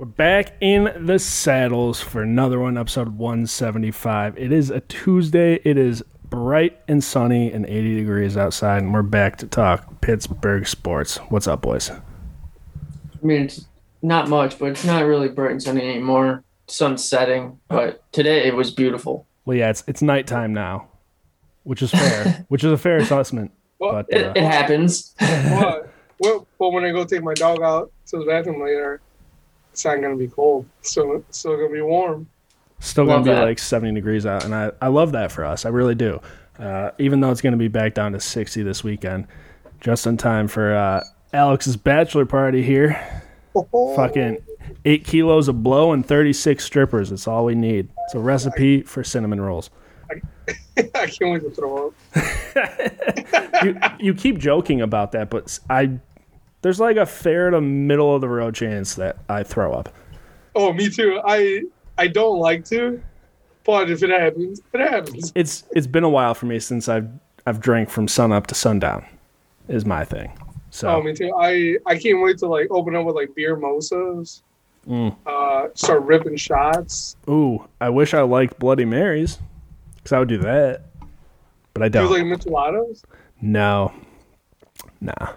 We're back in the saddles for another one, episode 175. It is a Tuesday. It is bright and sunny and 80 degrees outside, and we're back to talk Pittsburgh sports. What's up, boys? I mean, it's not much, but it's not really bright and sunny anymore. Sun's setting, but today it was beautiful. Well, yeah, it's it's nighttime now, which is fair, which is a fair assessment. Well, But It, uh, it happens. What? well, well, when I go take my dog out to the bathroom later, it's not gonna be cold. So it's still gonna be warm. still gonna be that. like 70 degrees out, and I I love that for us. I really do. Uh, even though it's gonna be back down to 60 this weekend, just in time for uh, Alex's bachelor party here. Fucking eight kilos of blow and 36 strippers. That's all we need. It's a recipe for cinnamon rolls. I can't wait to throw up. You, you keep joking about that, but s- I there's like a fair to middle of the road chance that I throw up. Oh, me too. I I don't like to, but if it happens, it happens. It's it's been a while for me since I've I've drank from sun up to sundown. Is my thing. So Oh, me too. I I can't wait to like open up with like beer mosas. Mm. Uh, start ripping shots. ooh, I wish I liked Bloody Marys, because I would do that, but I Do you don't. like micheladas? no, nah.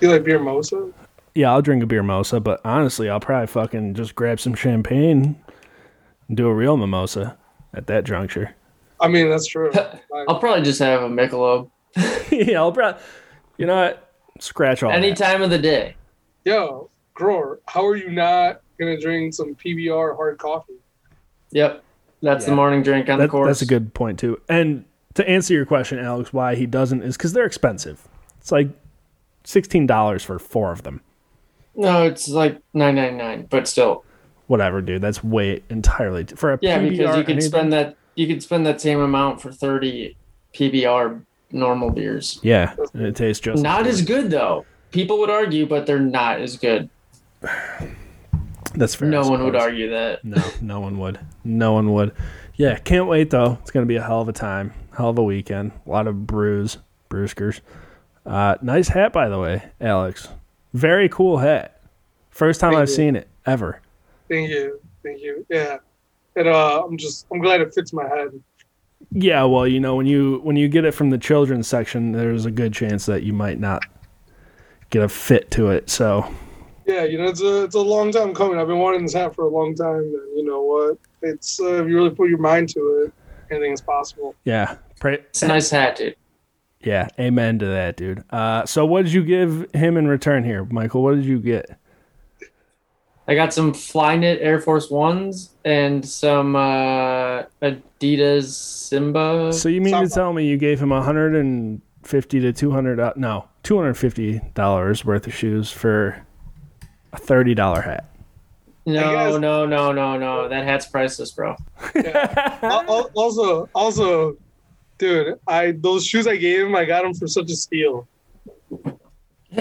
Do you like beer mosa? Yeah, I'll drink a beer mimosa, but honestly, I'll probably fucking just grab some champagne and do a real mimosa at that juncture. I mean, that's true. I'll probably just have a Michelob yeah, I'll probably, you know what? Scratch all any that. time of the day. Yo, Grover, how are you not gonna drink some PBR hard coffee? Yep, that's Yeah. the morning drink on the That, course. that's a good point too. And to answer your question, Alex, why he doesn't is because they're expensive. It's like sixteen dollars for four of them. No, it's like nine ninety nine, but still, Whatever, dude. That's way entirely for a yeah, PBR. because you could anything- spend that you could spend that same amount for thirty PBR normal beers. Yeah, it tastes just Not as good though. People would argue, but they're not as good. That's fair. No one would argue that. No, no one would. No one would. Yeah, can't wait though. It's gonna be a hell of a time, hell of a weekend. A lot of brews, brewskers. Uh, nice hat, by the way, Alex. Very cool hat. First time Thank I've you. seen it ever. Thank you, thank you. Yeah, and uh, I'm just I'm glad it fits my head. Yeah, well, you know, when you when you get it from the children's section, there's a good chance that you might not get a fit to it. So Yeah, you know it's a it's a long time coming. I've been wanting this hat for a long time, and you know what? It's uh, if you really put your mind to it, anything is possible. yeah, pray. It's a nice hat, dude. Yeah, amen to that, dude. Uh, so what did you give him in return here, Michael? What did you get? I got some Flyknit Air Force Ones and some uh, Adidas Samba. So you mean to tell me you gave him 150 to 200 uh, no, 250 dollars worth of shoes for a $30 hat. no, guess- no, no, no, no. That hat's priceless, bro. Al- al- also, also, dude, I those shoes I gave him, I got them for such a steal.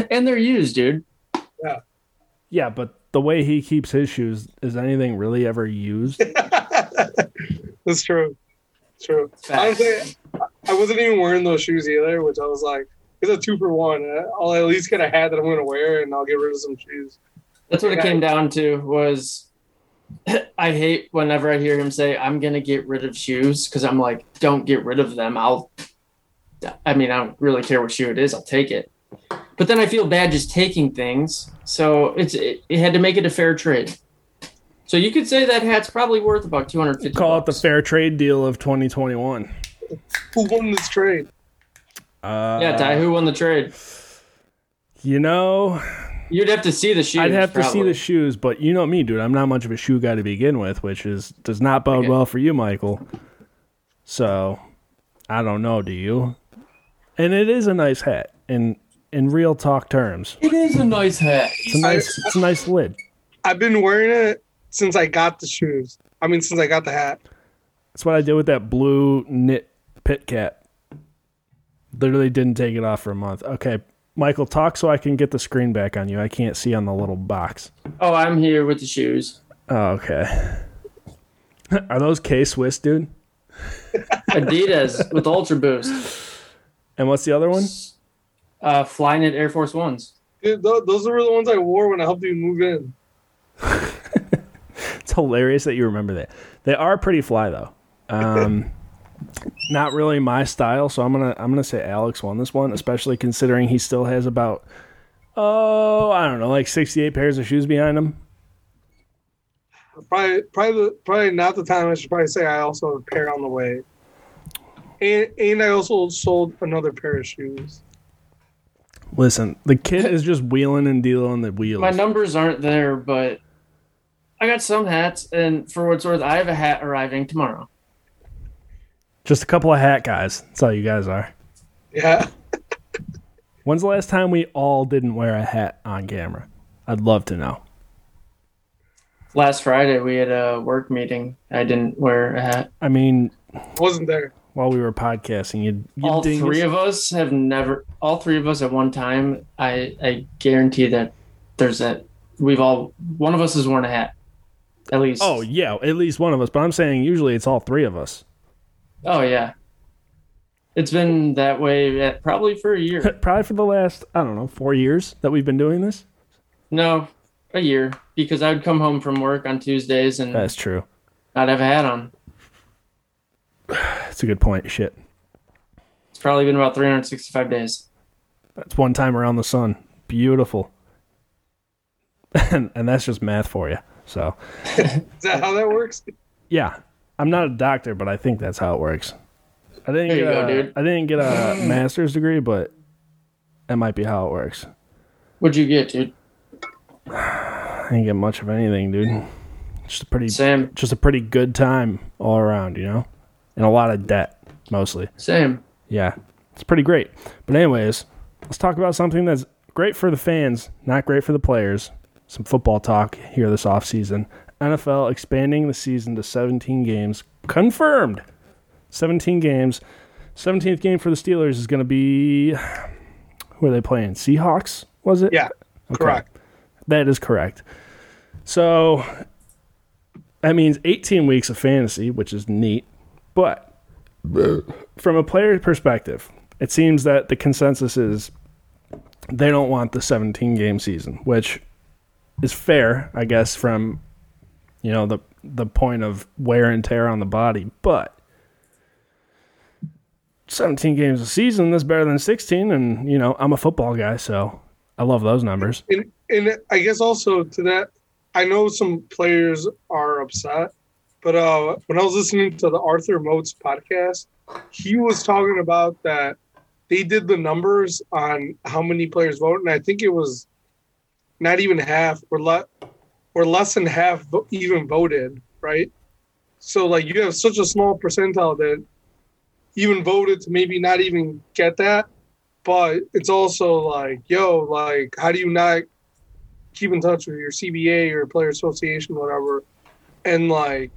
And they're used, dude. Yeah, Yeah, but the way he keeps his shoes, is anything really ever used? That's true. It's true. Honestly, I- I wasn't even wearing those shoes either, which I was like, it's a two for one. I'll at least get a hat that I'm going to wear, and I'll get rid of some shoes. That's what it came down to. Was I hate whenever I hear him say, "I'm gonna get rid of shoes," because I'm like, "Don't get rid of them." I'll. I mean, I don't really care what shoe it is. I'll take it. But then I feel bad just taking things, so it's it, it had to make it a fair trade. So you could say that hat's probably worth about two hundred fifty. Call it the fair trade deal of 2021. Who won this trade? Uh, Yeah, Ty, who won the trade? You know, You'd have to see the shoes. I'd have to see the shoes, but you know me, dude. I'm not much of a shoe guy to begin with, which is does not bode Okay. well for you, Michael. So, I don't know. Do you? And it is a nice hat in in real talk terms. It is a nice hat. It's a nice, it's a nice lid. I've been wearing it since I got the shoes. I mean, since I got the hat. That's what I did with that blue knit pit cap. Literally didn't take it off for a month. Okay, Michael, talk so I can get the screen back on you. I can't see on the little box. Oh, I'm here with the shoes. Oh, okay. Are those K Swiss, dude? Adidas with Ultra Boost. And what's the other one? Uh, Flyknit Air Force Ones. Dude, those were the ones I wore when I helped you move in. It's hilarious that you remember that. They are pretty fly though. Um, not really my style, so I'm gonna I'm gonna say Alex won this one, especially considering he still has about oh I don't know like 68 pairs of shoes behind him. Probably, probably, probably not the time. I should probably say I also have a pair on the way, and and I also sold another pair of shoes. Listen, the kid is just wheeling and dealing the wheels. My numbers aren't there, but I got some hats, and for what's worth, I have a hat arriving tomorrow. Just a couple of hat guys. That's all you guys are. Yeah, When's the last time we all didn't wear a hat on camera? I'd love to know. Last Friday, we had a work meeting. I didn't wear a hat. I mean, wasn't there. while we were podcasting, you, you all dingus. three of us have never. All three of us at one time. I I guarantee that there's a. We've all. One of us has worn a hat. At least. Oh yeah, at least one of us. But I'm saying usually it's all three of us. Oh yeah. It's been that way at, probably for a year. Probably for the last I don't know four years that we've been doing this. no, a year because I would come home from work on Tuesdays and That's true. not have a hat on. That's a good point. Shit, It's probably been about 365 days. that's one time around the sun. Beautiful. And and that's just math for you. So Is that how that works? yeah, I'm not a doctor, but I think that's how it works. I didn't There you get go, a, dude. I didn't get a mm. master's degree, but that might be how it works. What'd you get, dude? I didn't get much of anything, dude. Just a pretty Same. just a pretty good time all around, you know? And a lot of debt, mostly. Same. Yeah. It's pretty great. But anyways, let's talk about something that's great for the fans, not great for the players. Some football talk here this offseason. NFL expanding the season to 17 games. Confirmed. 17 games. 17th game for the Steelers is going to be who are they playing? Seahawks, was it? Yeah, correct. That is correct. So that means 18 weeks of fantasy, which is neat. But from a player perspective, it seems that the consensus is they don't want the 17 game season, which is fair, I guess, from you know the the point of wear and tear on the body. But 17 games a season that's better than 16, and you know I'm a football guy, so I love those numbers. And and I guess also to that, I know some players are upset, but uh, when I was listening to the Arthur Moats podcast, he was talking about that they did the numbers on how many players vote, and I think it was not even half or le- or less than half even voted, right? So like you have such a small percentile that even voted to maybe not even get that but it's also like, yo, like, how do you not keep in touch with your CBA or player association, whatever? And like,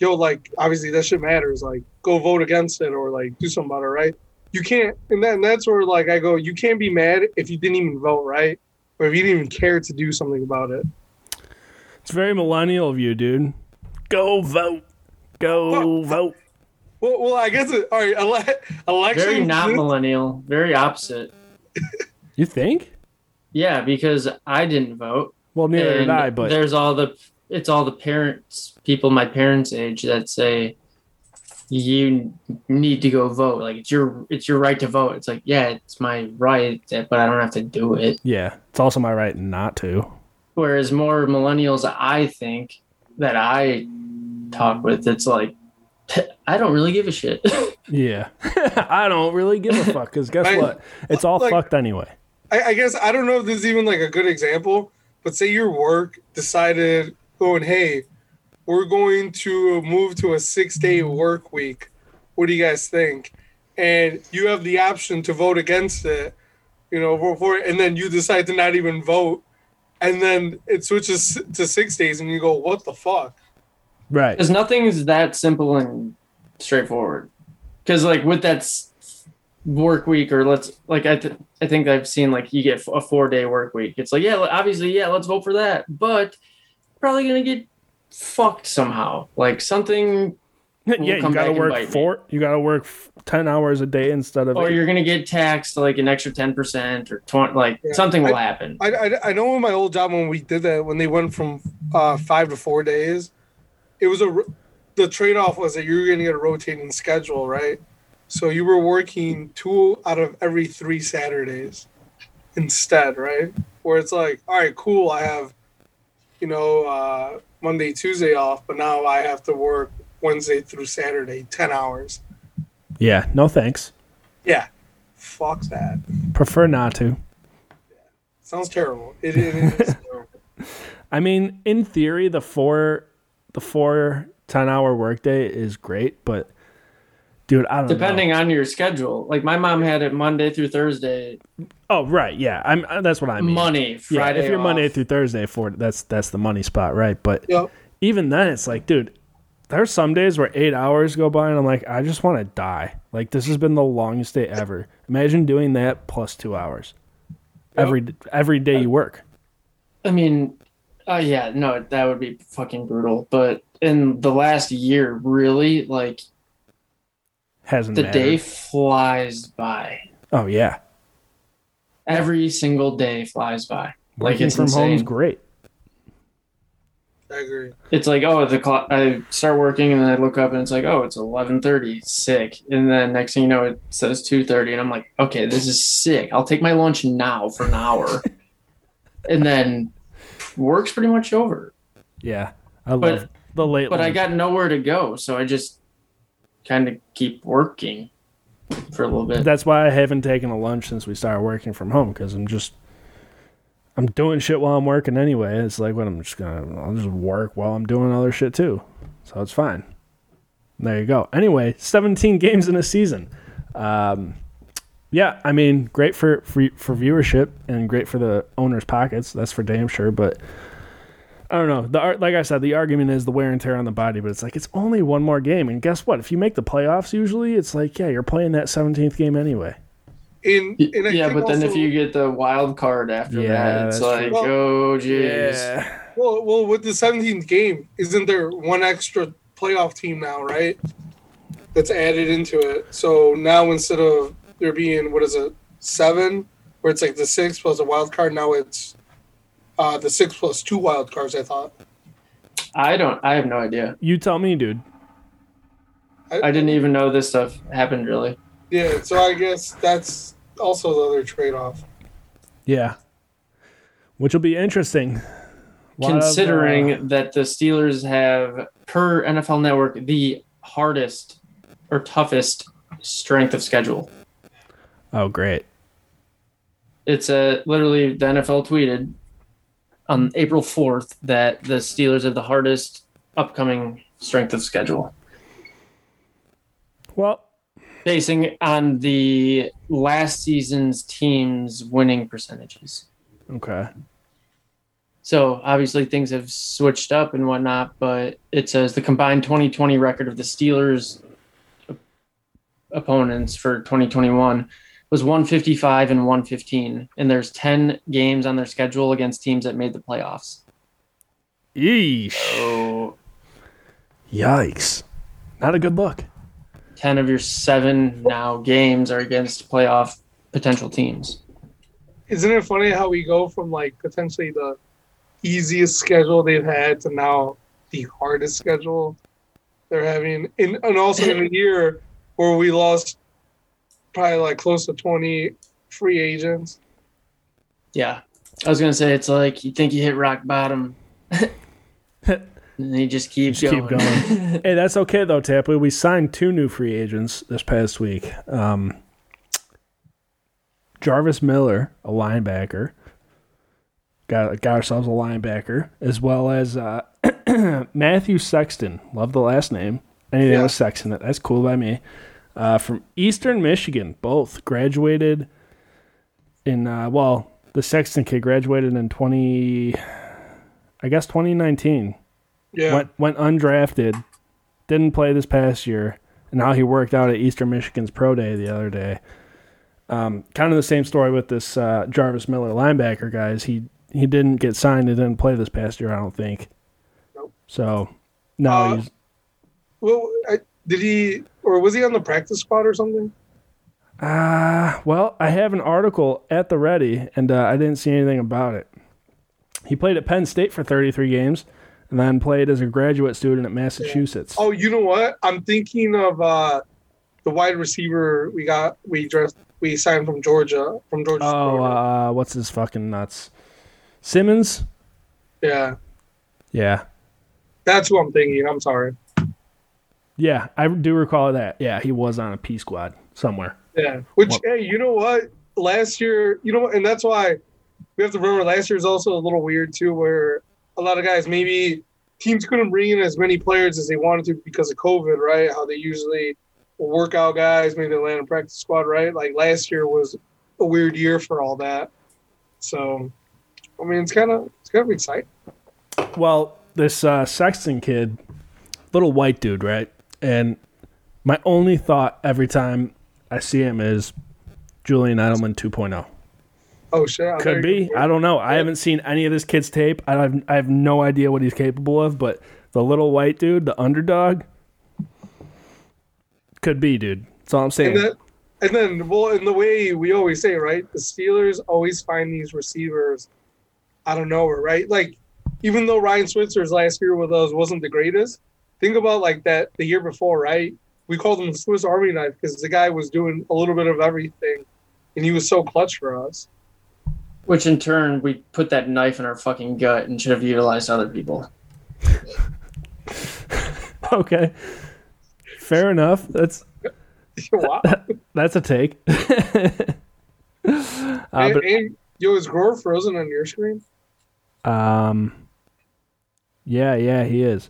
yo, like, obviously that shit matters. Like, go vote against it or like do something about it, right? You can't, and then that's where like I go, you can't be mad if you didn't even vote, right? Or if you didn't even care to do something about it. It's very millennial of you, dude. Go vote. Go Well, vote. Well, well, I guess it, all right. Ele- election. Very not millennial. Very opposite. You think? Yeah, because I didn't vote. Well, neither did and I, but there's all the it's all the parents, people my parents' age that say you need to go vote. Like it's your it's your right to vote. It's like yeah, it's my right, but I don't have to do it. yeah, it's also my right not to. Whereas more millennials, I think that I talk with, it's like I don't really give a shit. Yeah. I don't really give a fuck because guess I- what? It's all like- fucked anyway. I, I guess I don't know if this is even like a good example, but say your work decided oh, going, hey, we're going to move to a six day work week. What do you guys think? And you have the option to vote against it, you know, for, for and then you decide to not even vote, and then it switches to six days, and you go, what the fuck? Right. Because nothing's that simple and straightforward. Because like with that s- work week, or let's like I th- I think I've seen like you get a four day work week. It's like yeah, obviously yeah, let's vote for that, but probably gonna get fucked somehow. Like something will yeah, you gotta work bite me. four. You gotta work ten hours a day instead of. or eight. you're gonna get taxed like an extra ten percent or twenty. Like Yeah. something will happen. I, I, I know in my old job when we did that when they went from uh, five to four days, it was a the trade off was that you were going to get a rotating schedule, right? So you were working two out of every three Saturdays instead, right? Where it's like, all right, cool, I have, you know, uh, Monday, Tuesday off, but now I have to work Wednesday through Saturday, ten hours. yeah, no thanks. Yeah, fuck that. Prefer not to. Sounds terrible. It, it is terrible. I mean, in theory, the four, the four 10 hour workday is great, but dude, I don't Depending know. on your schedule. Like my mom had it Monday through Thursday, Oh, right, yeah, I'm. uh, That's what I mean. money, Yeah, Friday. if you're off. Monday through Thursday for that's that's the money spot, right? But Yep. even then, it's like, dude, there's some days where eight hours go by, and I'm like, I just want to die. Like this has been the longest day ever. Imagine doing that plus two hours every every day you work. I mean, uh, yeah, no, that would be fucking brutal. But in the last year, really, like Hasn't the mattered. day flies by. Oh yeah, Every single day flies by. Like working it's from home is great. I agree. It's like, oh, the clock. I start working and then I look up and it's like, oh, it's eleven thirty. Sick. And then next thing you know, it says two thirty, and I'm like, okay, this is sick. I'll take my lunch now for an hour, and then work's pretty much over. Yeah, I But- love the late. But I got nowhere to go, so I just kind of keep working for a little bit. That's why I haven't taken a lunch since we started working from home because I'm just I'm doing shit while I'm working anyway. It's like what I'm just gonna I'll just work while I'm doing other shit too, so it's fine. There you go. Anyway, 17 games in a season. Um, yeah, I mean, great for, for for viewership and great for the owners' pockets. That's for damn sure. But I don't know. The ar- like I said, the argument is the wear and tear on the body. But it's like it's only one more game, and guess what? If you make the playoffs, usually it's like yeah, you're playing that 17th game anyway. In, and I yeah, but then if you get the wild card after Yeah, that, it's like, true. oh, jeez. Yeah. Well, well, with the 17th game, isn't there one extra playoff team now, right? That's added into it. So now instead of there being what is it, seven, where it's like the six plus a wild card, now it's uh, the six plus two wild cards. I thought. I don't. I have no idea. You tell me, dude. I didn't even know this stuff happened. Really. Yeah, so I guess that's also the other trade-off. Yeah. Which will be interesting. Lot of, uh, Considering that the Steelers have, per NFL Network, the hardest or toughest strength of schedule. oh, great. It's a literally the NFL tweeted on April fourth that the Steelers have the hardest upcoming strength of schedule. Well, basing on the last season's team's winning percentages. okay. So obviously things have switched up and whatnot, but it says the combined 2020 record of the Steelers opponents for 2021 was 155 and 115, and there's 10 games on their schedule against teams that made the playoffs. Yeesh. So Yikes. Not a good look. 10 of your seven now games are against playoff potential teams. Isn't it funny how we go from like potentially the easiest schedule they've had to now the hardest schedule they're having, in, and also in a year where we lost probably like close to twenty free agents. Yeah. I was gonna say it's like you think you hit rock bottom. and you just keep Just keep going. going. Hey, that's okay though, Tapley. We signed two new free agents this past week. Um, Jarvis Miller, a linebacker, got got ourselves a linebacker, as well as uh, Matthew Sexton. Love the last name. Anything Yeah. with Sexton, that's cool by me. Uh, from Eastern Michigan, both graduated in uh, well, the Sexton kid graduated in twenty, I guess twenty nineteen Yeah, went went undrafted, didn't play this past year, and now he worked out at Eastern Michigan's pro day the other day. Um, kind of the same story with this uh, Jarvis Miller linebacker, guys. He he didn't get signed and didn't play this past year, I don't think. Nope. So now Uh, he's well, I, Did he or was he on the practice squad or something? Uh, well, I have an article at the ready, and uh, I didn't see anything about it. He played at Penn State for 33 games, and then played as a graduate student at Massachusetts. Oh, you know what? I'm thinking of uh, the wide receiver we got. We dressed. We signed from Georgia. From Georgia. Oh, uh, what's his fucking nuts? Simmons. yeah, Yeah, that's who I'm thinking. I'm sorry. yeah, I do recall that. Yeah, he was on a P squad somewhere. Yeah. Which, What- hey, you know what? Last year, you know, what? and that's why we have to remember last year is also a little weird too, where a lot of guys maybe teams couldn't bring in as many players as they wanted to because of COVID, right? How they usually will work out guys, maybe they land in practice squad, right? Like last year was a weird year for all that. So, I mean, it's kind of it's kind of exciting. Well, this uh, Sexton kid, little white dude, right? And my only thought every time I see him is Julian Edelman 2.0. Oh shit! Could be. I don't know. I haven't seen any of this kid's tape. I have, I have no idea what he's capable of, but the little white dude, the underdog, could be, dude. That's all I'm saying. And then, and then, well, in the way we always say, right? The Steelers always find these receivers out of nowhere, right? Like, even though Ryan Switzer's last year with us wasn't the greatest, think about like that the year before, right? We called him the Swiss Army knife because the guy was doing a little bit of everything, and he was so clutch for us. Which in turn, we put that knife in our fucking gut and should have utilized other people. okay. Fair enough. That's wow. that's a take. uh, and, but and, yo, is Grover frozen on your screen? um, yeah, yeah, he is.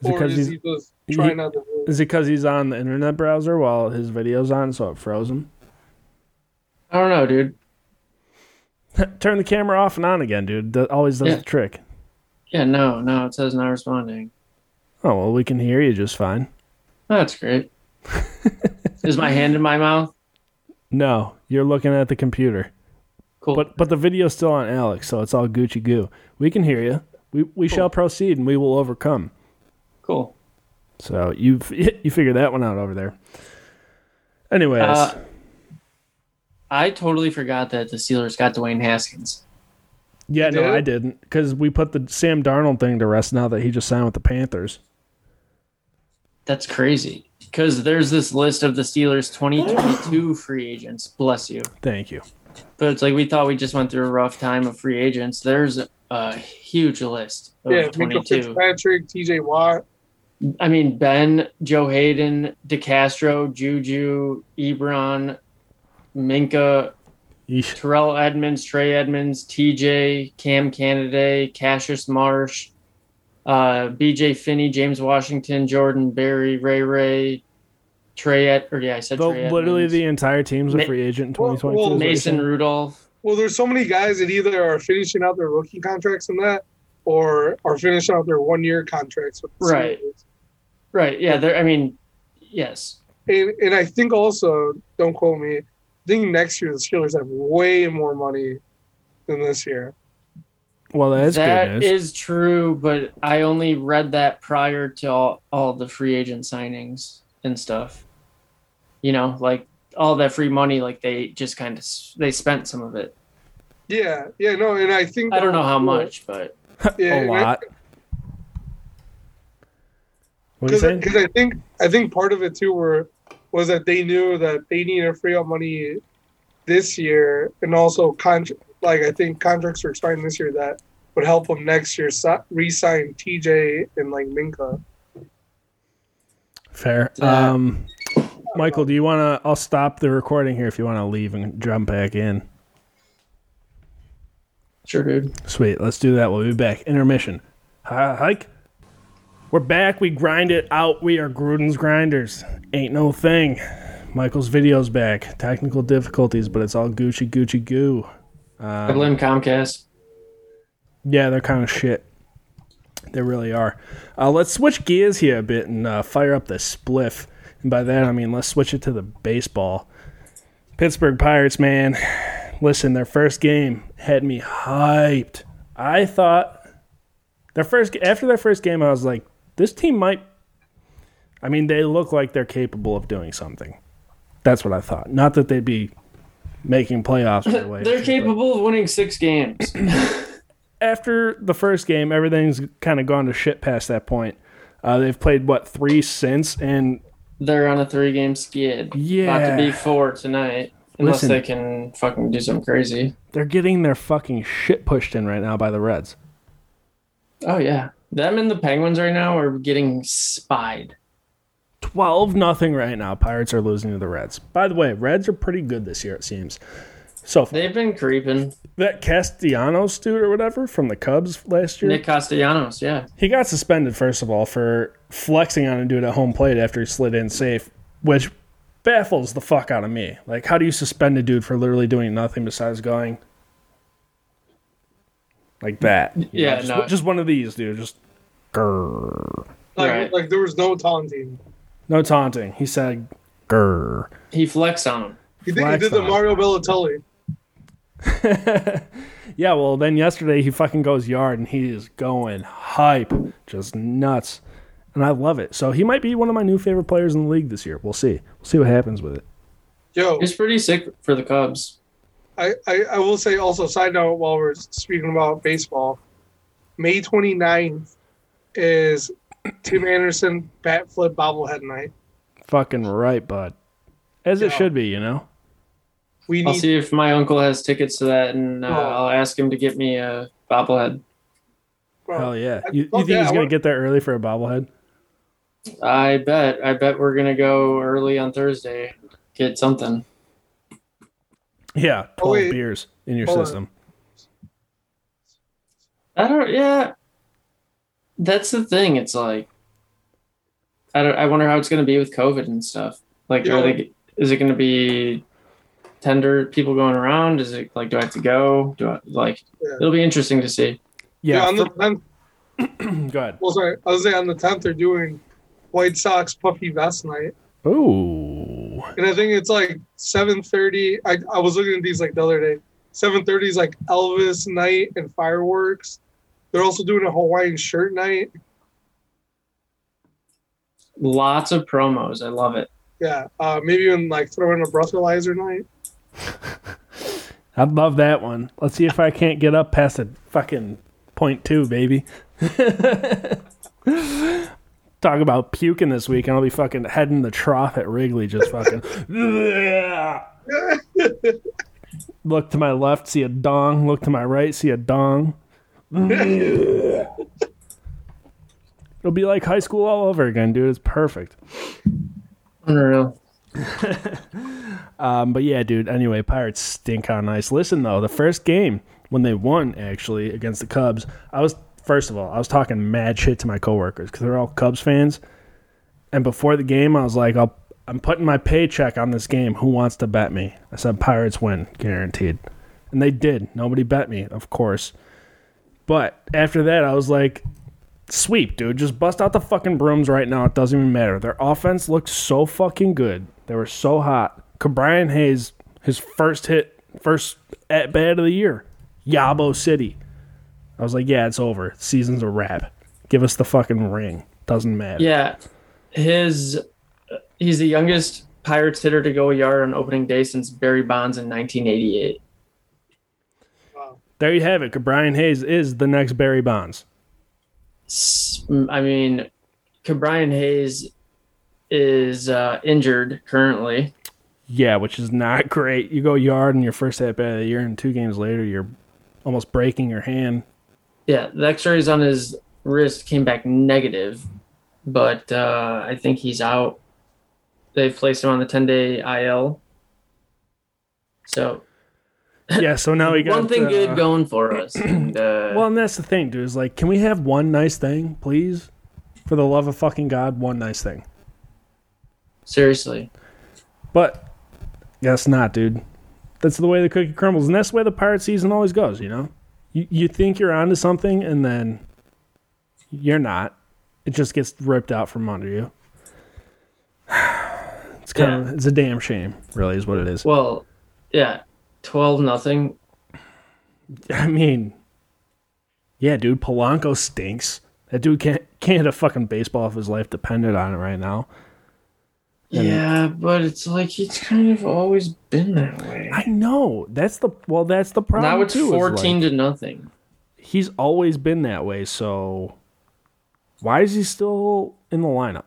Is Or because is he's he just he- to is it because he's on the internet browser while his video's on, so it froze him? I don't know, dude. Turn the camera off and on again, dude. That always does Yeah. the trick. Yeah, no, no, it says not responding. Oh well, we can hear you just fine. That's great. Is my hand in my mouth? No, you're looking at the computer, Cool. but but the video's still on Alex, so it's all Gucci goo. We can hear you. We we shall proceed, and we will overcome. cool. So you you figured that one out over there. Anyways, Uh, I totally forgot that the Steelers got Dwayne Haskins. yeah, you no. I didn't because we put the Sam Darnold thing to rest now that he just signed with the Panthers. That's crazy. Because there's this list of the Steelers 2022 free agents. Bless you. Thank you. But it's like we thought we just went through a rough time of free agents. There's a huge list of Yeah, Minkah 22. Fitzpatrick, T.J. Watt. I mean, Ben, Joe Haden, DeCastro, Juju, Ebron, Minkah, Yeesh. Terrell Edmunds, Trey Edmunds, TJ, Cam Canaday, Cassius Marsh, uh, BJ Finney, James Washington, Jordan Berry, Ray Ray, Trey Ed, or yeah, I said The, Trey literally Edmunds, the entire team's a free agent in Well, 2022. well, is Mason? Rudolph. Well, there's so many guys that either are finishing out their rookie contracts and that, or are finishing out their one year contracts with the Right. Steelers. Right. Yeah. There. I mean, yes. And and I think also, don't quote me. I think next year the Steelers have way more money than this year. Well, that's That good is true, but I only read that prior to all, all the free agent signings and stuff. You know, like all that free money, like they just kind of they spent some of it. Yeah, yeah, no, and I think I don't know how that- much, but Yeah, a lot. What are you saying? because I think I think part of it too were was that they knew that they needed to free up money this year, and also contract like I think contracts were expiring this year that would help them next year si- re-sign TJ and like Minkah. Fair. Yeah. Um, Michael, do you want to? I'll stop the recording here if you want to leave and jump back in. sure, dude. Sweet. Let's do that. We'll be back. Intermission. Hi, hike. We're back. We grind it out. We are Gruden's grinders. Ain't no thing. Michael's video's back. Technical difficulties, but it's all Gucci, Gucci, goo. I blame Comcast. Yeah, they're kind of shit. They really are. Uh, let's switch gears here a bit and uh, fire up the spliff. And by that, I mean let's switch it to the baseball. Pittsburgh Pirates, man. Listen, their first game had me hyped. I thought their first after their first game, I was like, this team might. I mean, they look like they're capable of doing something. That's what I thought. Not that they'd be making playoffs. Away, They're capable of winning six games. After the first game, everything's kind of gone to shit past that point. Uh, they've played what three since, and They're on a three game skid. About to be four tonight. Unless Listen. they can fucking do something crazy. they're getting their fucking shit pushed in right now by the Reds. Oh yeah. Them and the Penguins right now are getting spied. Twelve nothing right now. Pirates are losing to the Reds. By the way, Reds are pretty good this year. It seems. So far. They've been creeping. that Castellanos dude or whatever from the Cubs last year, Nick Castellanos, yeah. he got suspended first of all for flexing on a dude at home plate after he slid in safe, which baffles the fuck out of me. Like, how do you suspend a dude for literally doing nothing besides going like that? You Yeah, just, no. just one of these, dude. Just grrr. Like, Right. like there was no taunting. no taunting. He said grrr. He flexed on him. He did, he Flags did the. Mario Balotelli. Yeah, well, then yesterday he fucking goes yard and he is going hype, just nuts. And I love it. So he might be one of my new favorite players in the league this year. We'll see. We'll see what happens with it. Yo, He's pretty sick for the Cubs. I, I, I will say also, side note, while we're speaking about baseball, May 29th is Tim Anderson bat flip bobblehead night. Fucking right, bud. As it should be, you know? We I'll see if my uncle has tickets to that, and uh, Oh. I'll ask him to get me a bobblehead. bro, Hell yeah. You, you think that. he's gonna get there early for a bobblehead? I bet. I bet we're gonna go early on Thursday. Get something. Yeah, 12 Oh, beers in your Hold on. system. I don't. Yeah, that's the thing. It's like, I don't. I wonder how it's gonna be with COVID and stuff. Like, Yeah. are they? Is it gonna be tender people going around? Is it like, do I have to go? Do I like? Yeah. It'll be interesting to see. Yeah, Yeah, on the 10th, go ahead. well, sorry, I was saying on the 10th, they're doing White Sox puffy vest night. Ooh. And I think it's like 7.30. I, I was looking at these like the other day. 7.30 is like Elvis night and fireworks. They're also doing a Hawaiian shirt night. Lots of promos. I love it. Yeah, uh, maybe even like throw in a breathalyzer night. I'd love that one. Let's see if I can't get up past a fucking point two, baby. Talk about puking this week, and I'll be fucking heading the trough at Wrigley, just fucking. Look to my left, see a dong. Look to my right, see a dong. It'll be like high school all over again, dude. It's perfect. Unreal. Um, but yeah, dude. Anyway, Pirates stink on ice. Listen though, the first game when they won actually against the Cubs, I was first of all I was talking mad shit to my coworkers because they're all Cubs fans. And before the game, I was like, I'll, I'm putting my paycheck on this game. Who wants to bet me? I said Pirates win, guaranteed. And they did. Nobody bet me, of course. But after that, I was like, sweep, dude. Just bust out the fucking brooms right now. It doesn't even matter. Their offense looked so fucking good. They were so hot. Brian Hayes, his first hit, first at bat of the year, Yabo City. I was like, yeah, it's over. Season's a wrap. Give us the fucking ring. Doesn't matter. Yeah, his he's the youngest Pirates hitter to go a yard on opening day since Barry Bonds in 1988. Wow. There you have it. Brian Hayes is the next Barry Bonds. I mean, Brian Hayes is uh, injured currently. Yeah, which is not great. You go yard in your first at bat of the year, and two games later, you're almost breaking your hand. Yeah, the X-rays on his wrist came back negative, but uh, I think he's out. They've placed him on the 10-day IL. So Yeah, so now we got one thing uh, good going for us. And, uh, Well, and that's the thing, dude. Is like, can we have one nice thing, please? For the love of fucking God, one nice thing. seriously, But guess not, dude. That's the way the cookie crumbles, and that's the way the pirate season always goes. You know, you you think you're onto something, and then you're not. It just gets ripped out from under you. It's kind of it's a damn shame, really, is what it is. well, yeah, twelve nothing. I mean, yeah, dude, Polanco stinks. That dude can't can't hit a fucking baseball if his life depended on it right now. And- Yeah, but it's like he's kind of always been that way. I know. That's the well. That's the problem. Now it's too, fourteen like, to nothing. he's always been that way. So why is he still in the lineup?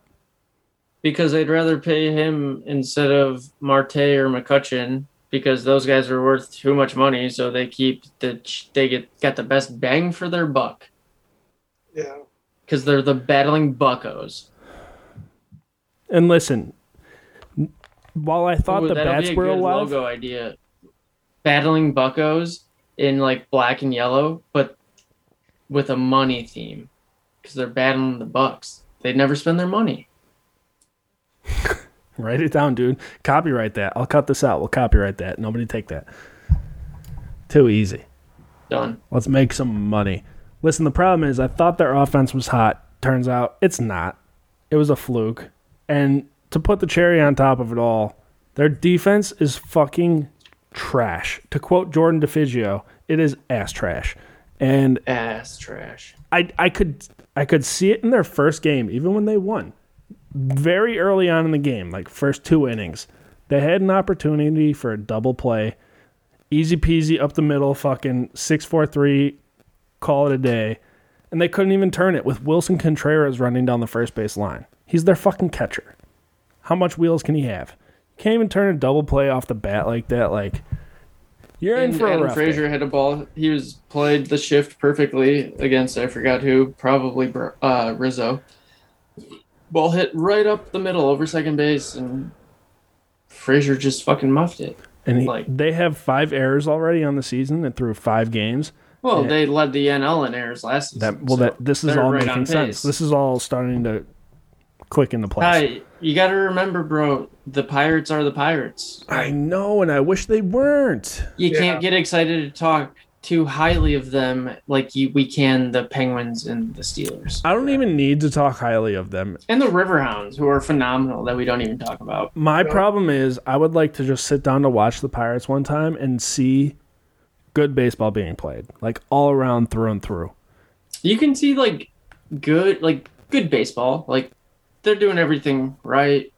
Because I'd rather pay him instead of Marte or McCutcheon because those guys are worth too much money. So they keep the they get got the best bang for their buck Yeah. because they're the battling buckos. And listen, while I thought Ooh, the bats were alive, logo idea. Battling buckos in like black and yellow, but with a money theme because they're battling the bucks. They never spend their money. write it down, dude. Copyright that. I'll cut this out. We'll copyright that. Nobody take that. Too easy. Done. Let's make some money. Listen, the problem is I thought their offense was hot. Turns out it's not. It was a fluke. And to put the cherry on top of it all, their defense is fucking trash. To quote Jordan DeFigio, it is ass trash. And Ass trash. I I could I could see it in their first game, even when they won. Very early on in the game, like first two innings, they had an opportunity for a double play. Easy peasy up the middle, fucking six four three, call it a day. And they couldn't even turn it with Willson Contreras running down the first base line. He's their fucking catcher. How much wheels can he have? Can't even turn a double play off the bat like that. Like you're in And for a rough Frazier day. hit a ball. He was played the shift perfectly against I forgot who, probably uh, Rizzo. Ball hit right up the middle over second base, and Frazier just fucking muffed it. And he, like- they have five errors already on the season and through five games. Well, Yeah. they led the NL in errors last season. That well, so that this is all right making sense. This is all starting to click into place. Hi, you got to remember, bro. The Pirates are the Pirates. I know, and I wish they weren't. You Yeah. can't get excited to talk too highly of them like you, we can the Penguins and the Steelers I don't even need to talk highly of them. and the Riverhounds, who are phenomenal that we don't even talk about. My Yeah. problem is, I would like to just sit down to watch the Pirates one time and see good baseball being played, like all around through and through. You can see like good, like good baseball. Like they're doing everything right,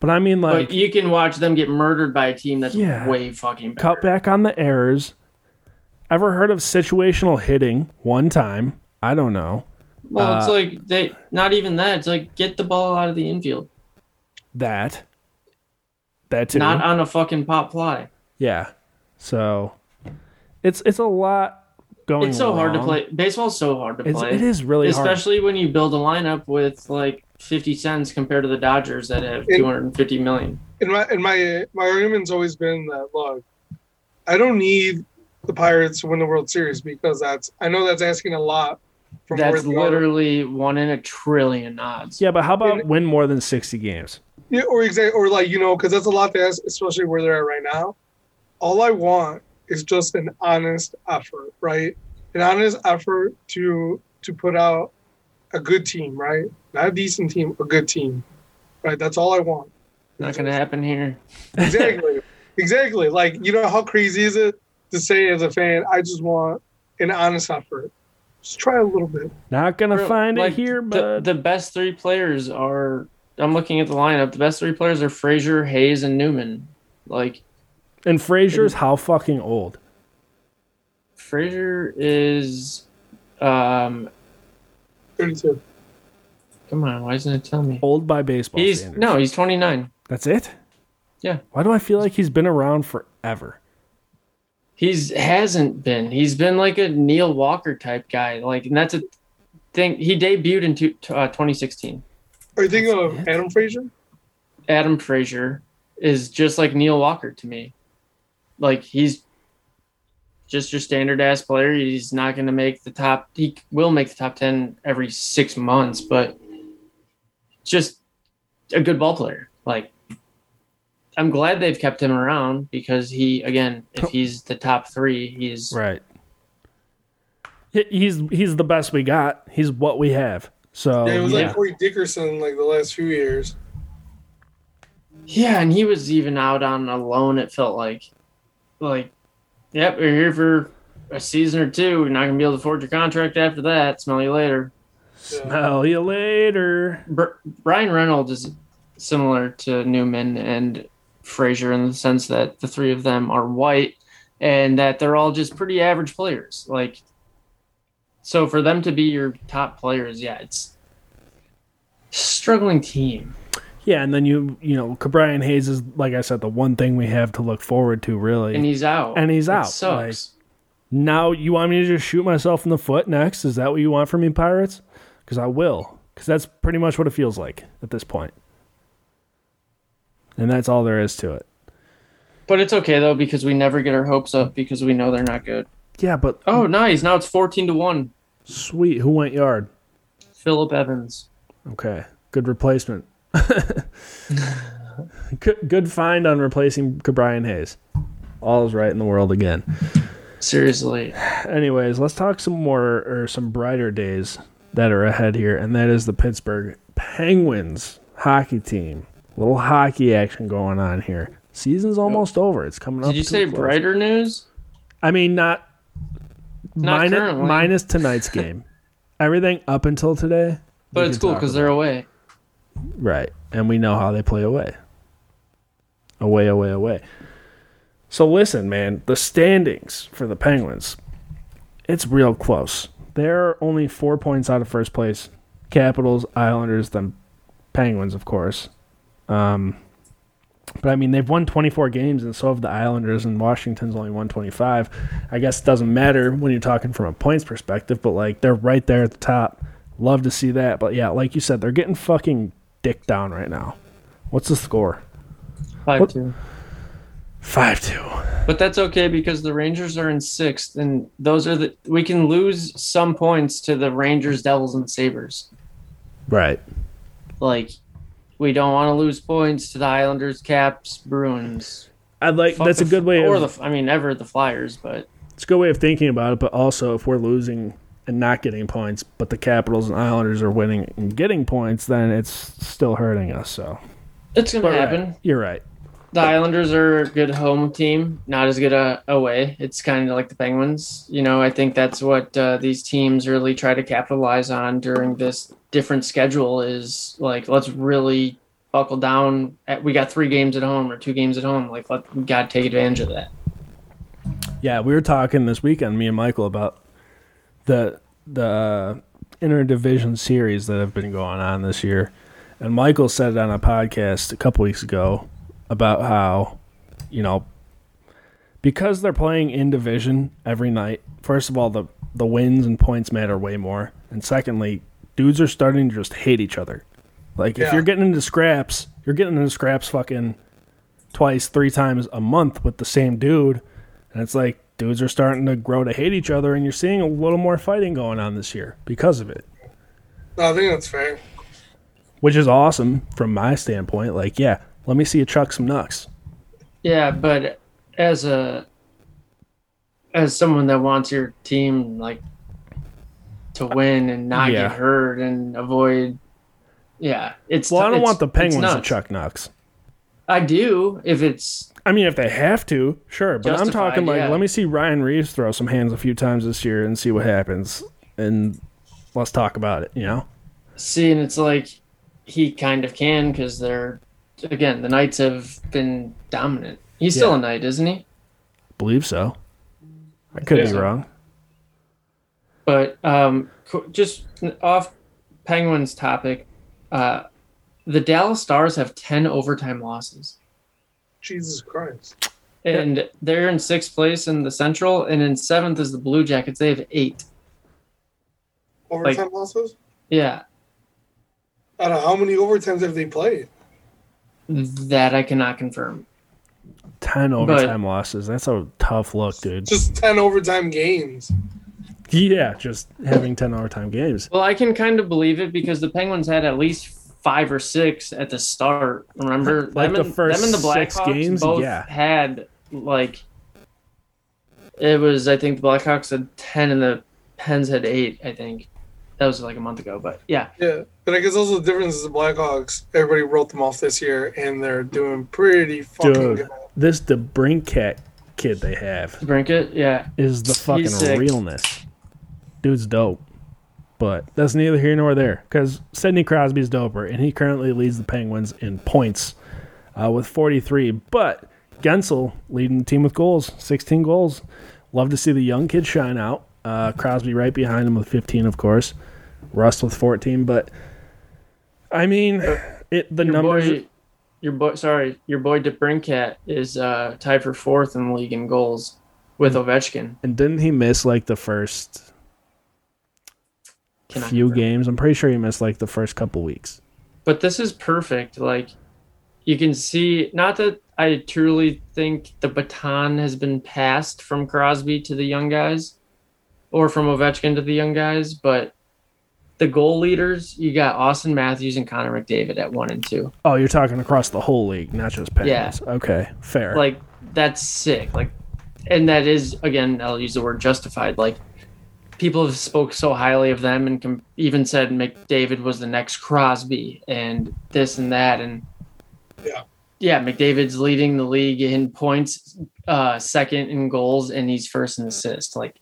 But I mean, like, but you can watch them get murdered by a team that's Yeah. way fucking better. cut back on the errors. Ever heard of situational hitting? One time, I don't know Well, it's Uh, like they not even that. It's like get the ball out of the infield, that. That too. not on a fucking pop fly. Yeah. So it's it's a lot going. It's so hard to play. Baseball's so hard to It's, play. it is really hard. especially when you build a lineup with like 50 cents compared to the Dodgers that have It- 250 million. And my and my my argument's always been that look, I don't need the Pirates to win the World Series because that's I know that's asking a lot from That's they are. literally one in a trillion odds. Yeah, but how about And- win more than sixty games? Yeah, or exactly, or like you know, because that's a lot to ask, especially where they're at right now. All I want is just an honest effort, right? An honest effort to to put out a good team, right? Not a decent team, a good team, right? That's all I want. Not going to happen here. Exactly, exactly. Like you know, how crazy is it to say as a fan? I just want an honest effort. Just try a little bit. Not gonna find like, it here, the, but the best three players are. I'm looking at the lineup. The best three players are Frazier, Hayes, and Newman. Like and Frazier's how fucking old? Frazier is. Um, Thirty-two. come on, why doesn't it tell me? Old by baseball He's standards. no, he's 29. That's it. Yeah. Why do I feel like he's been around forever? He's hasn't been. He's been like a Neil Walker type guy. Like, and that's a thing. He debuted in two, uh, 2016. Are you thinking That's of it. Adam Frazier? Adam Frazier is just like Neil Walker to me. Like he's just your standard ass player. He's not going to make the top. He will make the top ten every six months, but just a good ball player. Like I'm glad they've kept him around because he again, if he's the top three, he's Right. He's he's the best we got. He's what we have. So yeah, it was yeah. like Corey Dickerson, like the last few years. Yeah, and he was even out on a loan. It felt like, like, yep, you're here for a season or two. You're not gonna be able to afford your contract after that. Smell you later. Smell you later. Br- Bryan Reynolds is similar to Newman and Frazier in the sense that the three of them are white and that they're all just pretty average players. Like, so for them to be your top players, yeah, it's struggling team. Yeah, and then you you know, Brian Hayes is like I said, the one thing we have to look forward to really. And he's out. And he's It out, Sucks. now you want me to just shoot myself in the foot next? Is that what you want from me, Pirates? Because I will. Because that's pretty much what it feels like at this point. And that's all there is to it. but it's okay though because we never get our hopes up because we know they're not good. Yeah, but Oh, nice! Now it's fourteen to one. sweet. Who went yard? Phillip Evans. Okay, good replacement. Good, good find on replacing Brian Hayes. All is right in the world again. Seriously, Anyways, let's talk some more or some brighter days that are ahead here, and that is the Pittsburgh Penguins hockey team. little hockey action going on here. Season's almost over. It's coming up. did you say close. brighter news? I mean, not, Not minus, currently. minus tonight's game. Everything up until today. But it's cool because they're away. Right. And we know how they play away. Away, away, away. So listen, man, the standings for the Penguins, it's real close. They're only four points out of first place. Capitals, Islanders, then Penguins, of course. Um, but I mean, they've won 24 games, and so have the Islanders, and Washington's only won 25. I guess it doesn't matter when you're talking from a points perspective, but like they're right there at the top. Love to see that. But yeah, like you said, they're getting fucking dick down right now. What's the score? Five What- two. 5 2. But that's okay because the Rangers are in sixth, and those are the we can lose some points to the Rangers, Devils, and Sabres. Right. Like we don't want to lose points to the Islanders, Caps, Bruins. I'd like Fuck that's a good way or of the I mean ever the Flyers, but it's a good way of thinking about it, but also if we're losing and not getting points, but the Capitals and Islanders are winning and getting points, then it's still hurting us. So it's gonna But right, happen. You're right. The Islanders are a good home team, not as good a, away. It's kind of like the Penguins. You know, I think that's what uh, these teams really try to capitalize on during this different schedule is like, let's really buckle down. At, we got three games at home or two games at home. Like, let, we got to take advantage of that. Yeah, we were talking this weekend, me and Michael, about the the interdivision series that have been going on this year, and Michael said it on a podcast a couple weeks ago about how, you know, because they're playing in division every night. First of all, the the wins and points matter way more, and secondly, dudes are starting to just hate each other. Like if you're getting into scraps, you're getting into scraps fucking twice, three times a month with the same dude. And it's like dudes are starting to grow to hate each other, and you're seeing a little more fighting going on this year because of it, No, I think that's fair. which is awesome from my standpoint. Like, yeah, let me see you chuck some knucks. Yeah, but as a as someone that wants your team like to win and not Yeah. get hurt and avoid yeah, it's Well, I don't want the Penguins to nuts. chuck knucks. I do if it's I mean, if they have to, sure. But I'm talking like, yeah. let me see Ryan Reaves throw some hands a few times this year and see what happens, and let's talk about it. You know? see and it's like he kind of can because they're again the Knights have been dominant. He's still a Knight, isn't he? Believe so. I could Yeah. be wrong. But um, just off Penguins topic, uh, the Dallas Stars have ten overtime losses. Jesus Christ. and they're in sixth place in the Central, and in seventh is the Blue Jackets. They have eight. Overtime losses? Yeah, Out of how many overtimes have they played? that I cannot confirm. Ten overtime losses. That's a tough look, dude. Just 10 overtime games. Yeah, just having ten overtime games. Well, I can kind of believe it because the Penguins had at least five or six at the start. Remember, Like them the and, first them and the six Blackhawks games? both Yeah. had like it was. I think the Blackhawks had ten and the Pens had eight. I think that was like a month ago, but yeah, Yeah. But I guess also the difference is the Blackhawks, everybody wrote them off this year, and they're doing pretty fucking Dude. good. This DeBrincat kid they have Brinket, yeah. is the fucking realness. Dude's dope. But that's neither here nor there because Sidney Crosby's doper, and he currently leads the Penguins in points uh, with 43. But Guentzel leading the team with goals, 16 goals. Love to see the young kids shine out. Uh, Crosby right behind him with 15, of course. Rust with 14, but I mean, it the your numbers. Boy, your boy, sorry, your boy DeBrincat is uh, tied for fourth in the league in goals with Ovechkin. and didn't he miss like the first Cannot few games? I'm pretty sure he missed like the first couple weeks. But this is perfect. Like you can see, not that I truly think the baton has been passed from Crosby to the young guys, or from Ovechkin to the young guys, but the goal leaders, you got Auston Matthews and Connor McDavid at one and two. Oh, you're talking across the whole league, not just Penguins. Okay, fair. Like that's sick. Like, and that is again, I'll use the word justified. Like people have spoke so highly of them and com- even said McDavid was the next Crosby and this and that and Yeah. yeah, McDavid's leading the league in points, uh, second in goals, and he's first in assists. Like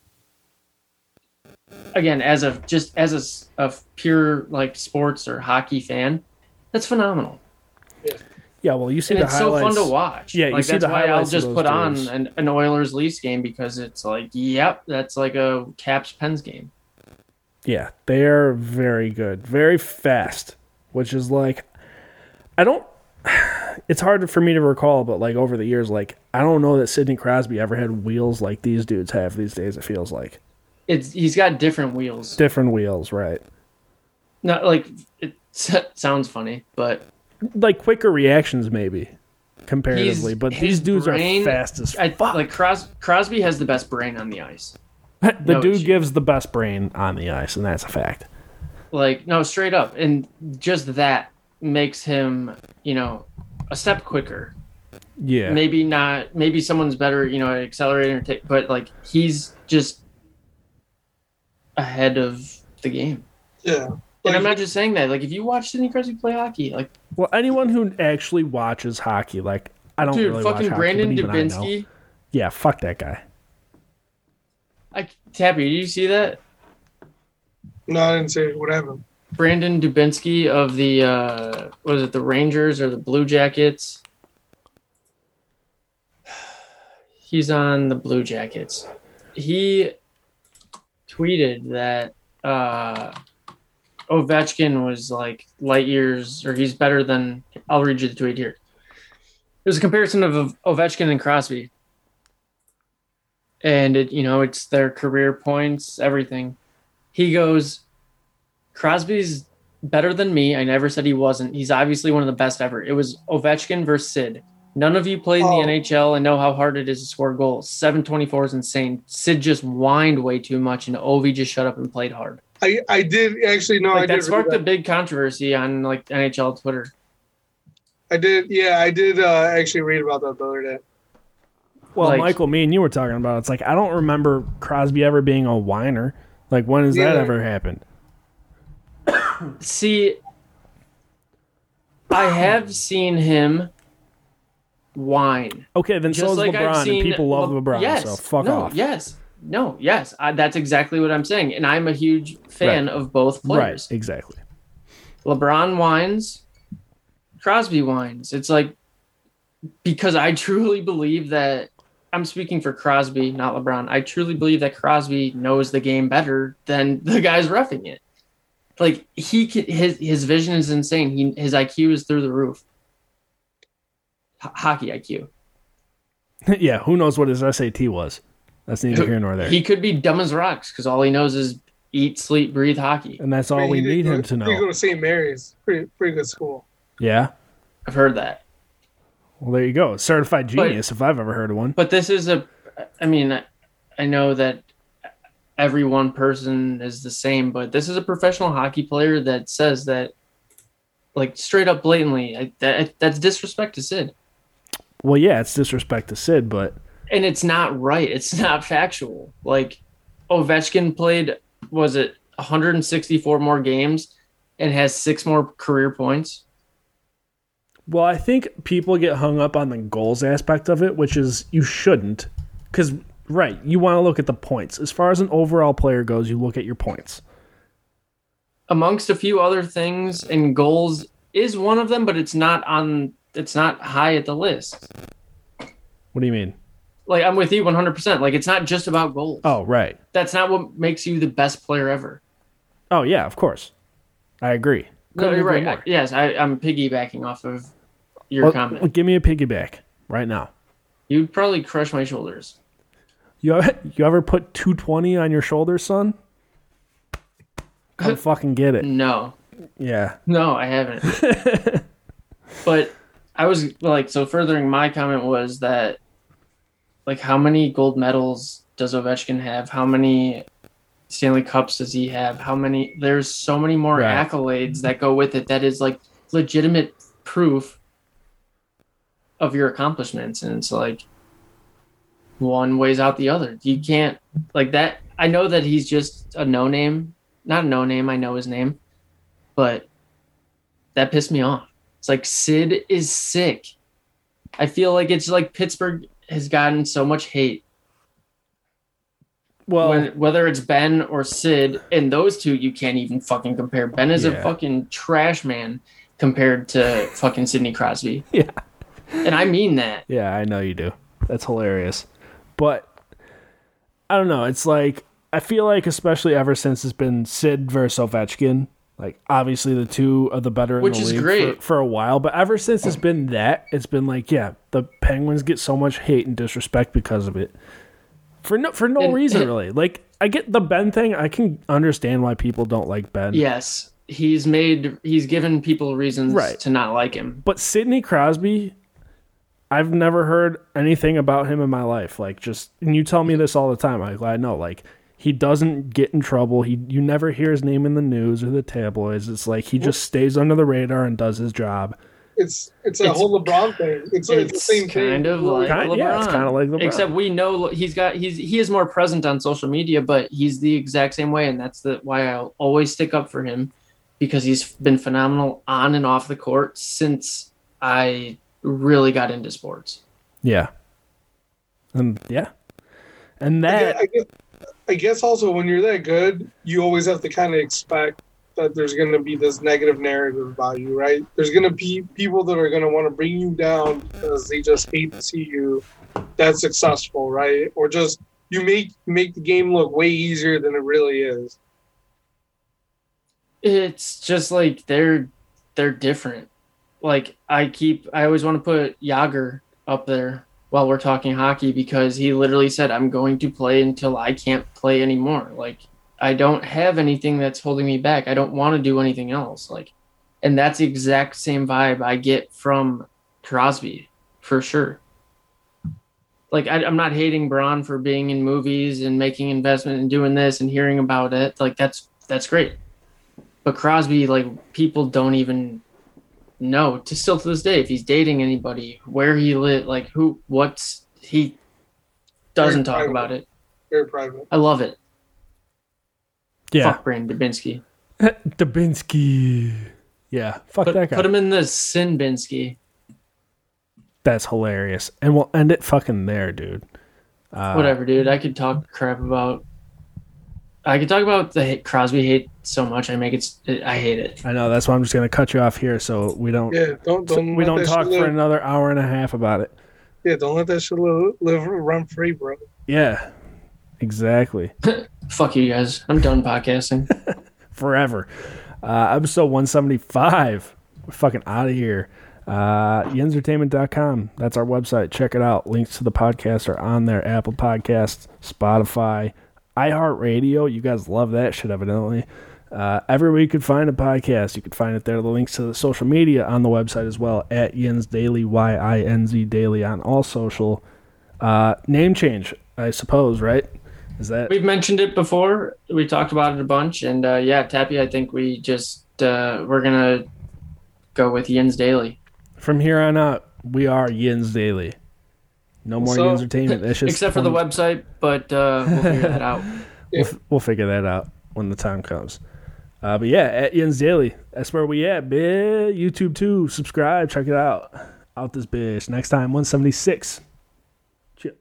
again, as a just as a pure like sports or hockey fan, that's phenomenal. Yeah, well, you see And the it's so fun to watch. Yeah, you like see that's the why I'll just put on an, an Oilers Leafs game because it's like, yep, that's like a Caps Pens game. Yeah, they are very good, very fast, which is like, I don't. It's hard for me to recall, but like over the years, like I don't know that Sidney Crosby ever had wheels like these dudes have these days. It feels like It's he's got different wheels. different wheels, right? Not like it sounds funny, but Like quicker reactions, maybe comparatively, He's- but his these dudes brain- are fast as I fuck. like Cros- Crosby has the best brain on the ice. the no dude issue. gives the best brain on the ice, and that's a fact. Like no, straight up, and just that makes him, you know, a step quicker. Yeah, Maybe not. Maybe someone's better, you know, at accelerating or take, but like he's just ahead of the game. Yeah. And I'm not just saying that. Like, if you watch Sidney Crosby play hockey, like, Well, anyone who actually watches hockey, like I don't dude, really watch fucking hockey, Brandon but even Dubinsky. Yeah, fuck that guy. I, Tappy, did you see that? No, I didn't say what happened. Brandon Dubinsky of the uh, what is it, the Rangers or the Blue Jackets? He's on the Blue Jackets. He tweeted that uh, Ovechkin was like light years, or he's better than. I'll read you the tweet here. There's a comparison of Ovechkin and Crosby, and it you know it's their career points, everything. He goes, Crosby's better than me. I never said he wasn't. He's obviously one of the best ever. It was Ovechkin versus Sid. None of you played in Oh. the NHL and know how hard it is to score goals. 724 is insane. Sid just whined way too much, and Ovi just shut up and played hard. I, I did actually no, I Like did that read sparked a big controversy on like NHL Twitter. I did yeah, I did uh, actually read about that the other day. Well, Like- Michael, me and you were talking about. It's like I don't remember Crosby ever being a whiner. Like when has that ever happened? See, I have seen him whine. Okay, then so Just is like I've LeBron, and people love Le- LeBron. Yes, so fuck no, off. Yes, no, yes. I, that's exactly what I'm saying, and I'm a huge fan Right. of both players. Right, exactly. LeBron whines, Crosby whines. It's like because I truly believe that I'm speaking for Crosby, not LeBron. I truly believe that Crosby knows the game better than the guys roughing it. Like he can, his his vision is insane. He his IQ is through the roof. H- hockey IQ. yeah, who knows what his SAT was? That's neither here nor there. He could be dumb as rocks because all he knows is eat, sleep, breathe hockey. and that's all He we need him to He go know. to St. Mary's. Pretty pretty good school. Yeah. I've heard that. Well, there you go. Certified genius, if I've ever heard of one. But this is a, I mean, I- I know that every one person is the same, but this is a professional hockey player that says that, like straight up blatantly, I, that that's disrespect to Sid, Well, yeah, it's disrespect to Sid, but and it's not right. It's not factual. Like Ovechkin played, was it 164 more games, and has six more career points. well, I think people get hung up on the goals aspect of it, which is you shouldn't, because right, you want to look at the points. As far as an overall player goes, you look at your points. amongst a few other things, and goals is one of them, but it's not on. It's not high at the list. What do you mean? Like I'm with you 100. percent Like it's not just about goals. Oh, right. That's not what makes you the best player ever. Oh, yeah, of course. I agree. No, you're right. I- yes, I, I'm piggybacking off of your Well, comment. well, give me a piggyback right now. You'd probably crush my shoulders. You ever, you ever put 220 on your shoulders, son? Come fucking get it. No, Yeah. no, I haven't. but I was like, so furthering my comment was that, like, how many gold medals does Ovechkin have? How many Stanley Cups does he have? How many? There's so many more Right. accolades that go with it. That is like legitimate proof of your accomplishments, and it's like one weighs out the other. You can't like that. I know that he's just a no name, not a no name. I know his name, but that pissed me off. It's like Sid is sick. I feel like it's like Pittsburgh has gotten so much hate. Well, when, whether it's Ben or Sid, and those two you can't even fucking compare. Ben is Yeah. a fucking trash man compared to fucking Sidney Crosby. Yeah. And I mean that. Yeah, I know you do. That's hilarious. But I don't know. It's like I feel like, especially ever since it's been Sid versus Ovechkin, like obviously the two are the better in Which the is great. For, for a while. But ever since it's been that, it's been like, yeah, the Penguins get so much hate and disrespect because of it. For no for no And- reason really. Like I get the Ben thing. I can understand why people don't like Ben. Yes. He's made he's given people reasons Right. to not like him. But Sidney Crosby, I've never heard anything about him in my life. Like just and you tell me this all the time. I'm I know. Like he doesn't get in trouble. He you never hear his name in the news or the tabloids. It's like he just stays under the radar and does his job. It's it's a It's- whole LeBron thing. It's, it's, the same kind thing. of like Kind- LeBron. yeah, it's kinda like LeBron. Except we know he's got he's he is more present on social media, but he's the exact same way, and that's the why I'll always stick up for him because he's been phenomenal on and off the court since I really got into sports. Yeah. And yeah. And I that guess, I guess I guess also when you're that good, you always have to kind of expect that there's going to be this negative narrative about you, right? There's going to be people that are going to want to bring you down because they just hate to see you that successful, right? Or just you make make the game look way easier than it really is. It's just like they're they're different. Like I keep I always want to put Jagr up there while we're talking hockey because he literally said I'm going to play until I can't play anymore. Like I don't have anything that's holding me back. I don't want to do anything else. Like and that's the exact same vibe I get from Crosby for sure. Like I, I'm not hating Bron for being in movies and making investment and doing this and hearing about it. Like that's that's great. But Crosby, like people don't even know to still to this day if he's dating anybody, where he live, like who, what's he doesn't Very talk private. about it. Very private. I love it. yeah. Fuck Brand Dubinsky. Dubinsky. Yeah. Fuck Put, that guy. put him in the Sinbinsky. That's hilarious. And we'll end it fucking there, dude. Uh, Whatever, dude. I could talk crap about. I could talk about the hate, Crosby hate so much. I make it. I hate it. I know that's why I'm just gonna cut you off here so we don't Yeah, don't don't we don't talk for live. another hour and a half about it. Yeah, don't let that shit live, live run free, bro. Yeah, exactly. Fuck you guys. I'm done podcasting. Forever. Uh, episode 175. We're fucking out of here. Uh, yinzentertainment.com. That's our website. Check it out. Links to the podcast are on there. Apple Podcasts, Spotify, iHeartRadio. You guys love that shit, evidently. Uh, everywhere you could find a podcast, you could find it there. The links to the social media on the website as well at Yinz Daily, Y I N Z Daily on all social. Uh, name change, I suppose, right? Is that We've mentioned it before. We talked about it a bunch, and uh, yeah, Tappy. I think we just uh, we're gonna go with Yinz Daily, from here on out? We are Yinz Daily. No more So- Yinz Entertainment. That's just except for the website. But uh, we'll figure that out. We'll, f- we'll figure that out when the time comes. Uh, but yeah, at Yinz Daily. That's where we at, bitch. YouTube too. Subscribe. Check it out. Out this bitch. Next time, 176. Chill.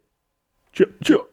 Chill. Chill.